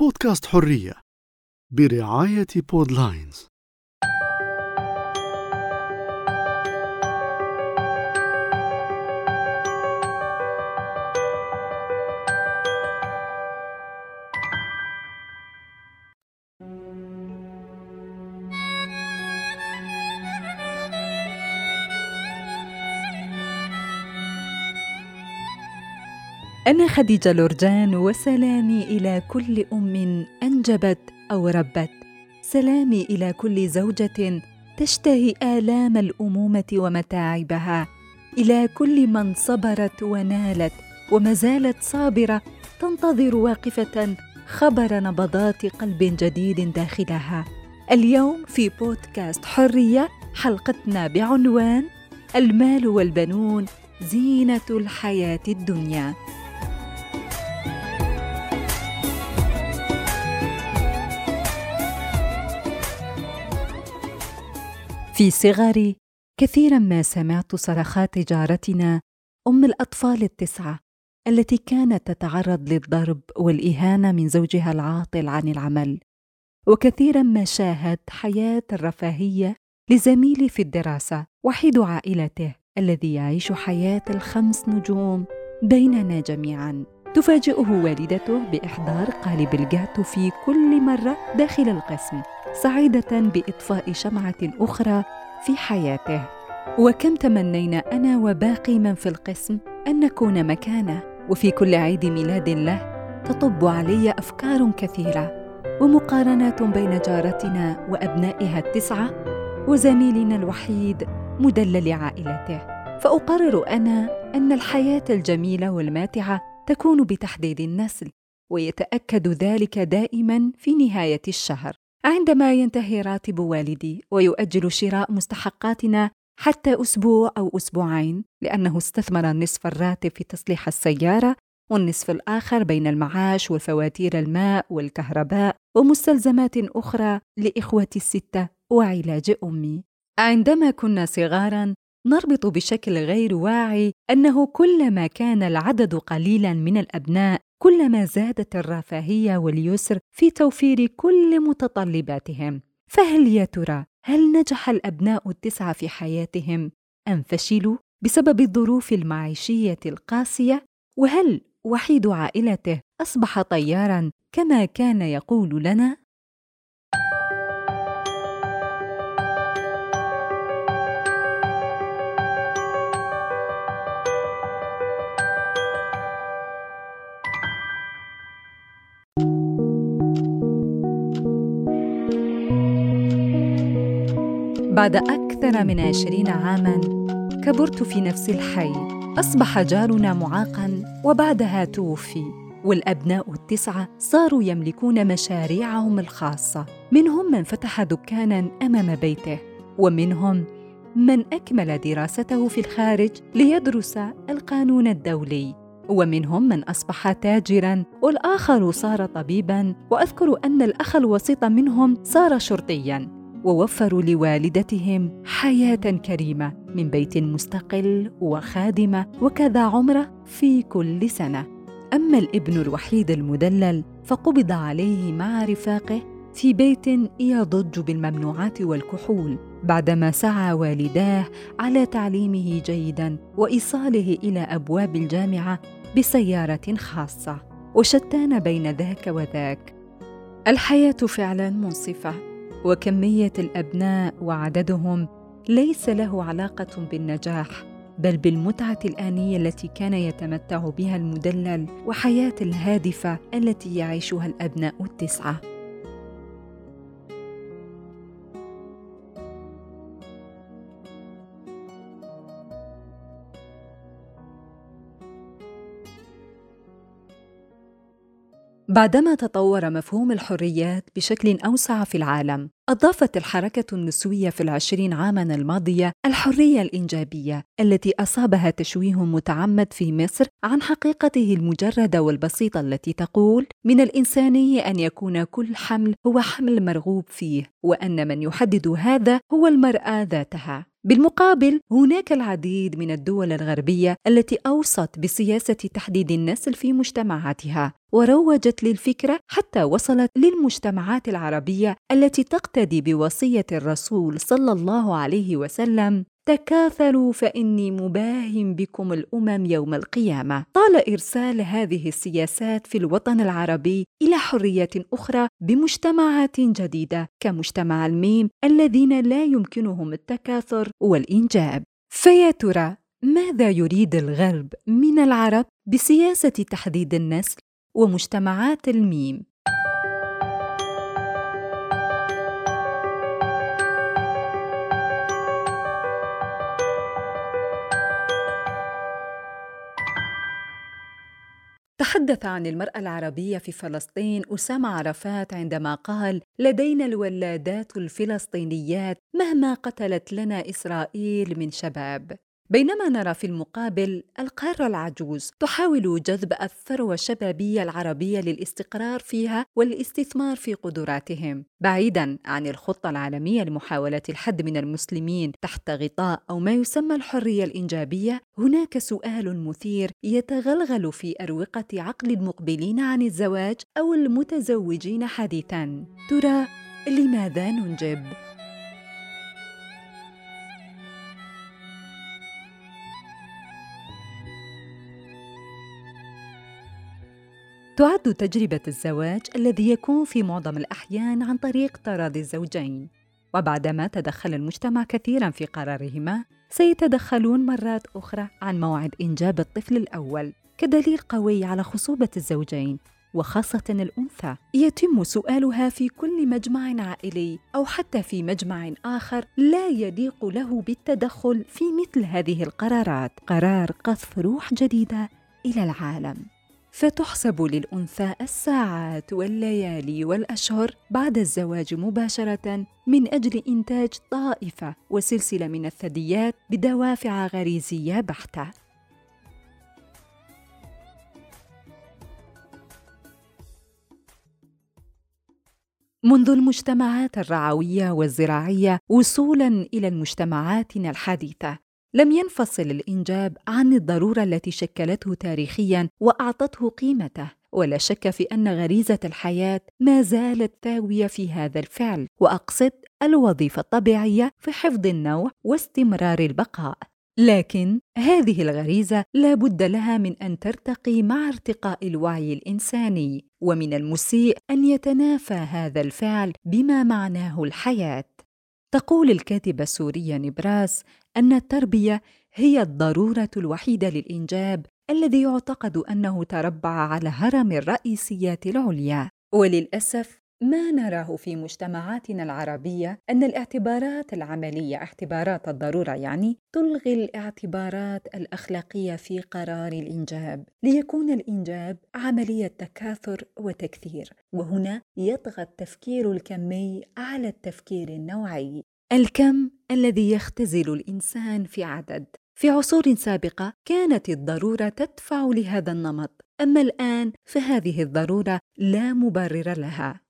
بودكاست حرية برعاية بودلاينز أنا خديجة لورجان وسلامي إلى كل أم أنجبت أو ربت. سلامي إلى كل زوجة تشتهي آلام الأمومة ومتاعبها. إلى كل من صبرت ونالت وما زالت صابرة تنتظر واقفة خبر نبضات قلب جديد داخلها. اليوم في بودكاست حرية حلقتنا بعنوان المال والبنون زينة الحياة الدنيا. في صغري كثيرا ما سمعت صرخات جارتنا أم الأطفال التسعة التي كانت تتعرض للضرب والإهانة من زوجها العاطل عن العمل وكثيرا ما شاهدت حياة الرفاهية لزميلي في الدراسة وحيد عائلته الذي يعيش حياة الخمس نجوم بيننا جميعا. تفاجئه والدته بإحضار قالب الجاتو في كل مرة داخل القسم. سعيدة بإطفاء شمعة أخرى في حياته. وكم تمنينا أنا وباقي من في القسم أن نكون مكانه وفي كل عيد ميلاد له تطب علي أفكار كثيرة ومقارنات بين جارتنا وأبنائها التسعة وزميلنا الوحيد مدلل عائلته. فأقرر أنا أن الحياة الجميلة والماتعة تكون بتحديد النسل ويتأكد ذلك دائما في نهاية الشهر. عندما ينتهي راتب والدي ويؤجل شراء مستحقاتنا حتى أسبوع أو أسبوعين لأنه استثمر نصف الراتب في تصليح السيارة والنصف الآخر بين المعاش وفواتير الماء والكهرباء ومستلزمات أخرى لإخوتي الستة وعلاج أمي. عندما كنا صغارا نربط بشكل غير واعي أنه كلما كان العدد قليلا من الأبناء كلما زادت الرفاهية واليسر في توفير كل متطلباتهم. فهل يا ترى هل نجح الأبناء التسعة في حياتهم أم فشلوا بسبب الظروف المعيشية القاسية؟ وهل وحيد عائلته أصبح طيارا كما كان يقول لنا؟ بعد أكثر من عشرين عاماً كبرت في نفس الحي. أصبح جارنا معاقاً وبعدها توفي. والأبناء التسعة صاروا يملكون مشاريعهم الخاصة. منهم من فتح دكاناً أمام بيته ومنهم من أكمل دراسته في الخارج ليدرس القانون الدولي. ومنهم من أصبح تاجراً والآخر صار طبيباً. وأذكر أن الأخ الوسيط منهم صار شرطياً. ووفروا لوالدتهم حياة كريمة من بيت مستقل وخادمة وكذا عمرة في كل سنة. أما الابن الوحيد المدلل فقبض عليه مع رفاقه في بيت يضج بالممنوعات والكحول بعدما سعى والداه على تعليمه جيدا وإيصاله إلى أبواب الجامعة بسيارة خاصة. وشتان بين ذاك وذاك. الحياة فعلا منصفة. وكمية الأبناء وعددهم ليس له علاقة بالنجاح بل بالمتعة الآنية التي كان يتمتع بها المدلل وحياة الهادفة التي يعيشها الأبناء التسعة. بعدما تطور مفهوم الحريات بشكل أوسع في العالم. أضافت الحركة النسوية في العشرين عاماً الماضية الحرية الإنجابية التي أصابها تشويه متعمد في مصر عن حقيقته المجردة والبسيطة التي تقول من الإنساني أن يكون كل حمل هو حمل مرغوب فيه وأن من يحدد هذا هو المرأة ذاتها. بالمقابل هناك العديد من الدول الغربية التي أوصت بسياسة تحديد النسل في مجتمعاتها وروجت للفكرة حتى وصلت للمجتمعات العربية التي تقتدي بوصية الرسول صلى الله عليه وسلم تكاثروا فإني مباه بكم الأمم يوم القيامة. طال إرسال هذه السياسات في الوطن العربي إلى حرية أخرى بمجتمعات جديدة كمجتمع الميم الذين لا يمكنهم التكاثر والإنجاب. فيا ترى ماذا يريد الغرب من العرب بسياسة تحديد النسل ومجتمعات الميم؟ تحدث عن المرأة العربية في فلسطين أسامة عرفات عندما قال: لدينا الولادات الفلسطينيات مهما قتلت لنا إسرائيل من شباب. بينما نرى في المقابل القارة العجوز تحاول جذب الثروة الشبابية العربية للاستقرار فيها والاستثمار في قدراتهم، بعيداً عن الخطة العالمية لمحاولة الحد من المسلمين تحت غطاء أو ما يسمى الحرية الإنجابية، هناك سؤال مثير يتغلغل في أروقة عقل المقبلين عن الزواج أو المتزوجين حديثاً، ترى لماذا ننجب؟ تعد تجربة الزواج الذي يكون في معظم الأحيان عن طريق تراضي الزوجين. وبعدما تدخل المجتمع كثيرا في قرارهما سيتدخلون مرات أخرى عن موعد إنجاب الطفل الأول كدليل قوي على خصوبة الزوجين وخاصة الأنثى. يتم سؤالها في كل مجمع عائلي أو حتى في مجمع آخر لا يليق له بالتدخل في مثل هذه القرارات. قرار قذف روح جديدة إلى العالم. فتحسب للأنثى الساعات والليالي والأشهر بعد الزواج مباشرة من أجل إنتاج طائفة وسلسلة من الثدييات بدوافع غريزية بحتة. منذ المجتمعات الرعوية والزراعية وصولا إلى المجتمعاتنا الحديثة لم ينفصل الإنجاب عن الضرورة التي شكلته تاريخيا وأعطته قيمته. ولا شك في أن غريزة الحياة ما زالت تاويه في هذا الفعل وأقصد الوظيفة الطبيعية في حفظ النوع واستمرار البقاء. لكن هذه الغريزة لا بد لها من أن ترتقي مع ارتقاء الوعي الإنساني ومن المسيء أن يتنافى هذا الفعل بما معناه الحياة. تقول الكاتبة السورية نبراس أن التربية هي الضرورة الوحيدة للإنجاب الذي يعتقد أنه تربع على هرم الرئيسيات العليا. وللأسف ما نراه في مجتمعاتنا العربية أن الاعتبارات العملية اعتبارات الضرورة يعني تلغي الاعتبارات الأخلاقية في قرار الإنجاب ليكون الإنجاب عملية تكاثر وتكثير وهنا يطغى التفكير الكمي على التفكير النوعي. الكم الذي يختزل الإنسان في عدد. في عصور سابقة كانت الضرورة تدفع لهذا النمط. أما الآن فهذه الضرورة لا مبرر لها.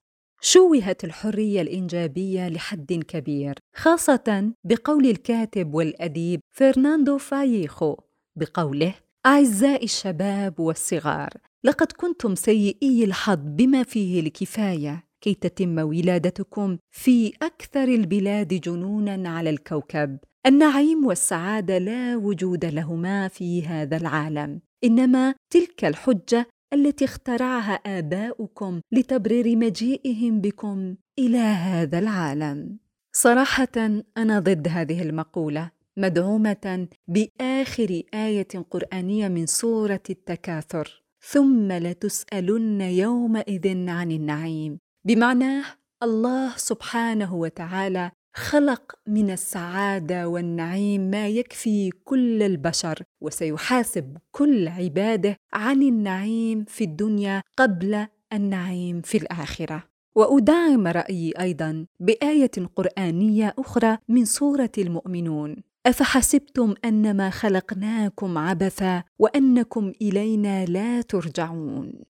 شوهت الحرية الإنجابية لحد كبير خاصة بقول الكاتب والأديب فرناندو فاييخو بقوله أعزائي الشباب والصغار لقد كنتم سيئي الحظ بما فيه الكفاية. كي تتم ولادتكم في أكثر البلاد جنونا على الكوكب. النعيم والسعادة لا وجود لهما في هذا العالم. إنما تلك الحجة التي اخترعها آباؤكم لتبرير مجيئهم بكم إلى هذا العالم. صراحة أنا ضد هذه المقولة مدعومه بآخر آية قرآنية من سورة التكاثر. ثم لتسألن يومئذ عن النعيم. بمعناه الله سبحانه وتعالى خلق من السعادة والنعيم ما يكفي كل البشر وسيحاسب كل عباده عن النعيم في الدنيا قبل النعيم في الآخرة. وأدعم رأيي أيضا بآية قرآنية أخرى من سورة المؤمنون أفحسبتم أنما خلقناكم عبثا وأنكم إلينا لا ترجعون؟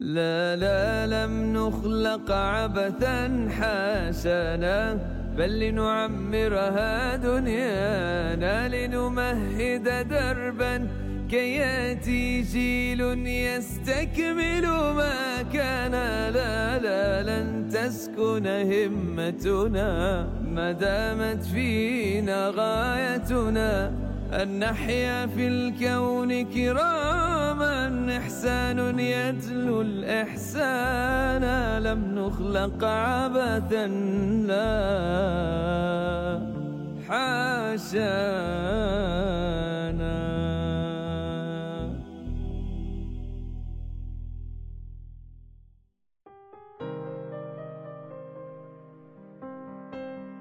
لا لا لم نخلق عبثا حسنا بل لنعمرها دنيانا لنمهد دربا. كي يأتي جيل يستكمل ما كان لا لا لن تسكن همتنا. ما دامت فينا غايتنا. أن نحيا في الكون كراما إحسان يتلو الإحسان. لم نخلق عبثا لا حاشانا.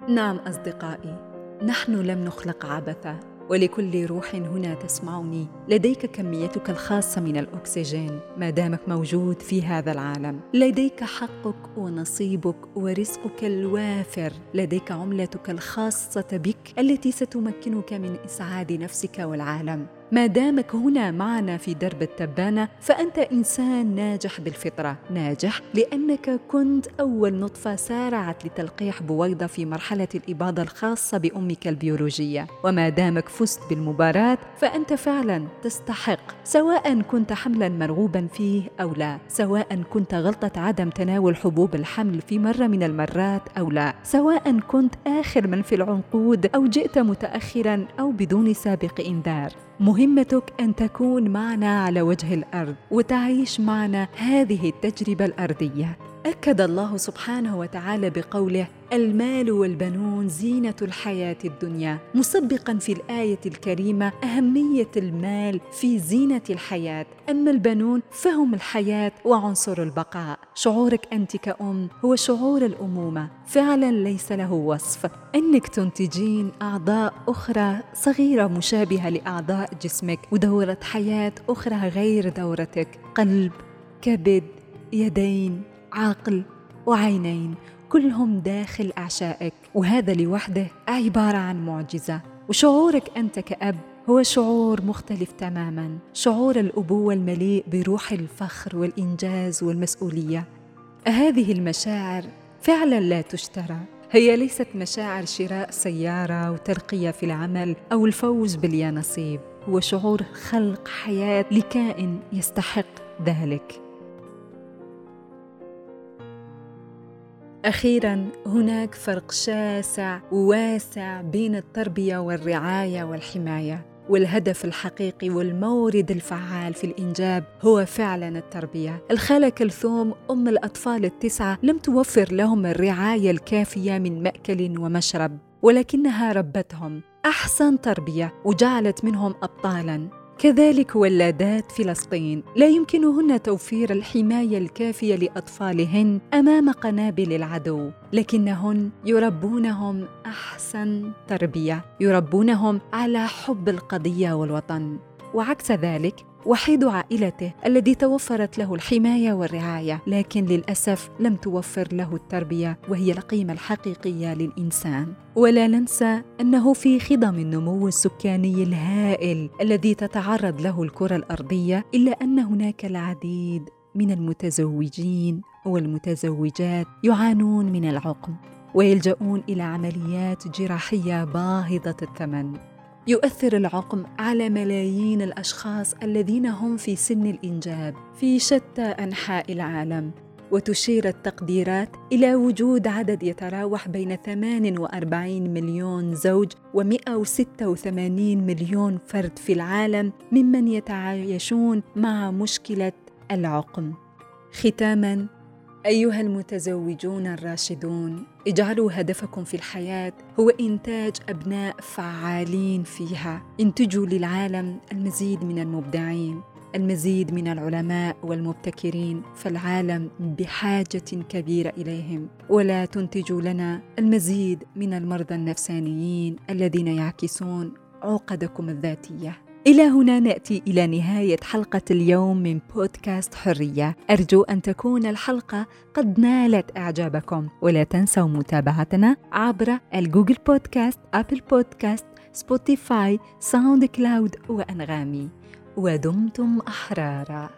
نعم أصدقائي نحن لم نخلق عبثا. ولكل روح هنا تسمعني. لديك كميتك الخاصة من الأكسجين. ما دامك موجود في هذا العالم. لديك حقك ونصيبك ورزقك الوافر. لديك عملتك الخاصة بك التي ستمكنك من إسعاد نفسك والعالم. ما دامك هنا معنا في درب التبانة فأنت إنسان ناجح بالفطرة. ناجح لأنك كنت أول نطفة سارعت لتلقيح بويضة في مرحلة الإباضة الخاصة بأمك البيولوجية. وما دامك فزت بالمباراة فأنت فعلا تستحق سواء كنت حملا مرغوبا فيه أو لا سواء كنت غلطة عدم تناول حبوب الحمل في مرة من المرات أو لا سواء كنت آخر من في العنقود أو جئت متأخرا أو بدون سابق إنذار. مهمتك أن تكون معنا على وجه الأرض وتعيش معنا هذه التجربة الأرضية. أكد الله سبحانه وتعالى بقوله المال والبنون زينة الحياة الدنيا. مسبقا في الآية الكريمة أهمية المال في زينة الحياة. أما البنون فهم الحياة وعنصر البقاء. شعورك أنت كأم هو شعور الأمومة. فعلا ليس له وصف. أنك تنتجين أعضاء أخرى صغيرة مشابهة لأعضاء جسمك ودورة حياة أخرى غير دورتك. قلب كبد يدين. عقل وعينين كلهم داخل أعشائك. وهذا لوحده عبارة عن معجزة. وشعورك أنت كأب هو شعور مختلف تماما. شعور الأبوة المليء بروح الفخر والإنجاز والمسؤولية. هذه المشاعر فعلا لا تشترى. هي ليست مشاعر شراء سيارة وترقية في العمل أو الفوز باليانصيب. هو شعور خلق حياة لكائن يستحق ذلك. أخيرا هناك فرق شاسع وواسع بين التربية والرعاية والحماية. والهدف الحقيقي والمورد الفعال في الإنجاب هو فعلا التربية. الخالة كلثوم أم الأطفال التسعة لم توفر لهم الرعاية الكافية من مأكل ومشرب ولكنها ربتهم. أحسن تربية وجعلت منهم أبطالا. كذلك ولادات فلسطين لا يمكنهن توفير الحماية الكافية لأطفالهن أمام قنابل العدو لكنهن يربونهم أحسن تربية يربونهم على حب القضية والوطن. وعكس ذلك وحيد عائلته الذي توفرت له الحماية والرعاية لكن للأسف لم توفر له التربية وهي القيمة الحقيقية للإنسان. ولا ننسى أنه في خضم النمو السكاني الهائل الذي تتعرض له الكرة الأرضية إلا أن هناك العديد من المتزوجين والمتزوجات يعانون من العقم ويلجؤون إلى عمليات جراحية باهظة الثمن. يؤثر العقم على ملايين الأشخاص الذين هم في سن الإنجاب في شتى أنحاء العالم وتشير التقديرات إلى وجود عدد يتراوح بين 48 مليون زوج و186 مليون فرد في العالم ممن يتعايشون مع مشكلة العقم. ختاماً أيها المتزوجون الراشدون اجعلوا هدفكم في الحياة هو إنتاج أبناء فعالين فيها. انتجوا للعالم المزيد من المبدعين المزيد من العلماء والمبتكرين فالعالم بحاجة كبيرة إليهم. ولا تنتجوا لنا المزيد من المرضى النفسانيين الذين يعكسون عقدكم الذاتية. إلى هنا نأتي إلى نهاية حلقة اليوم من بودكاست حرية. أرجو أن تكون الحلقة قد نالت إعجابكم. ولا تنسوا متابعتنا عبر ال Google Podcast Apple Podcast Spotify SoundCloud وأنغامي. ودمتم أحرارا.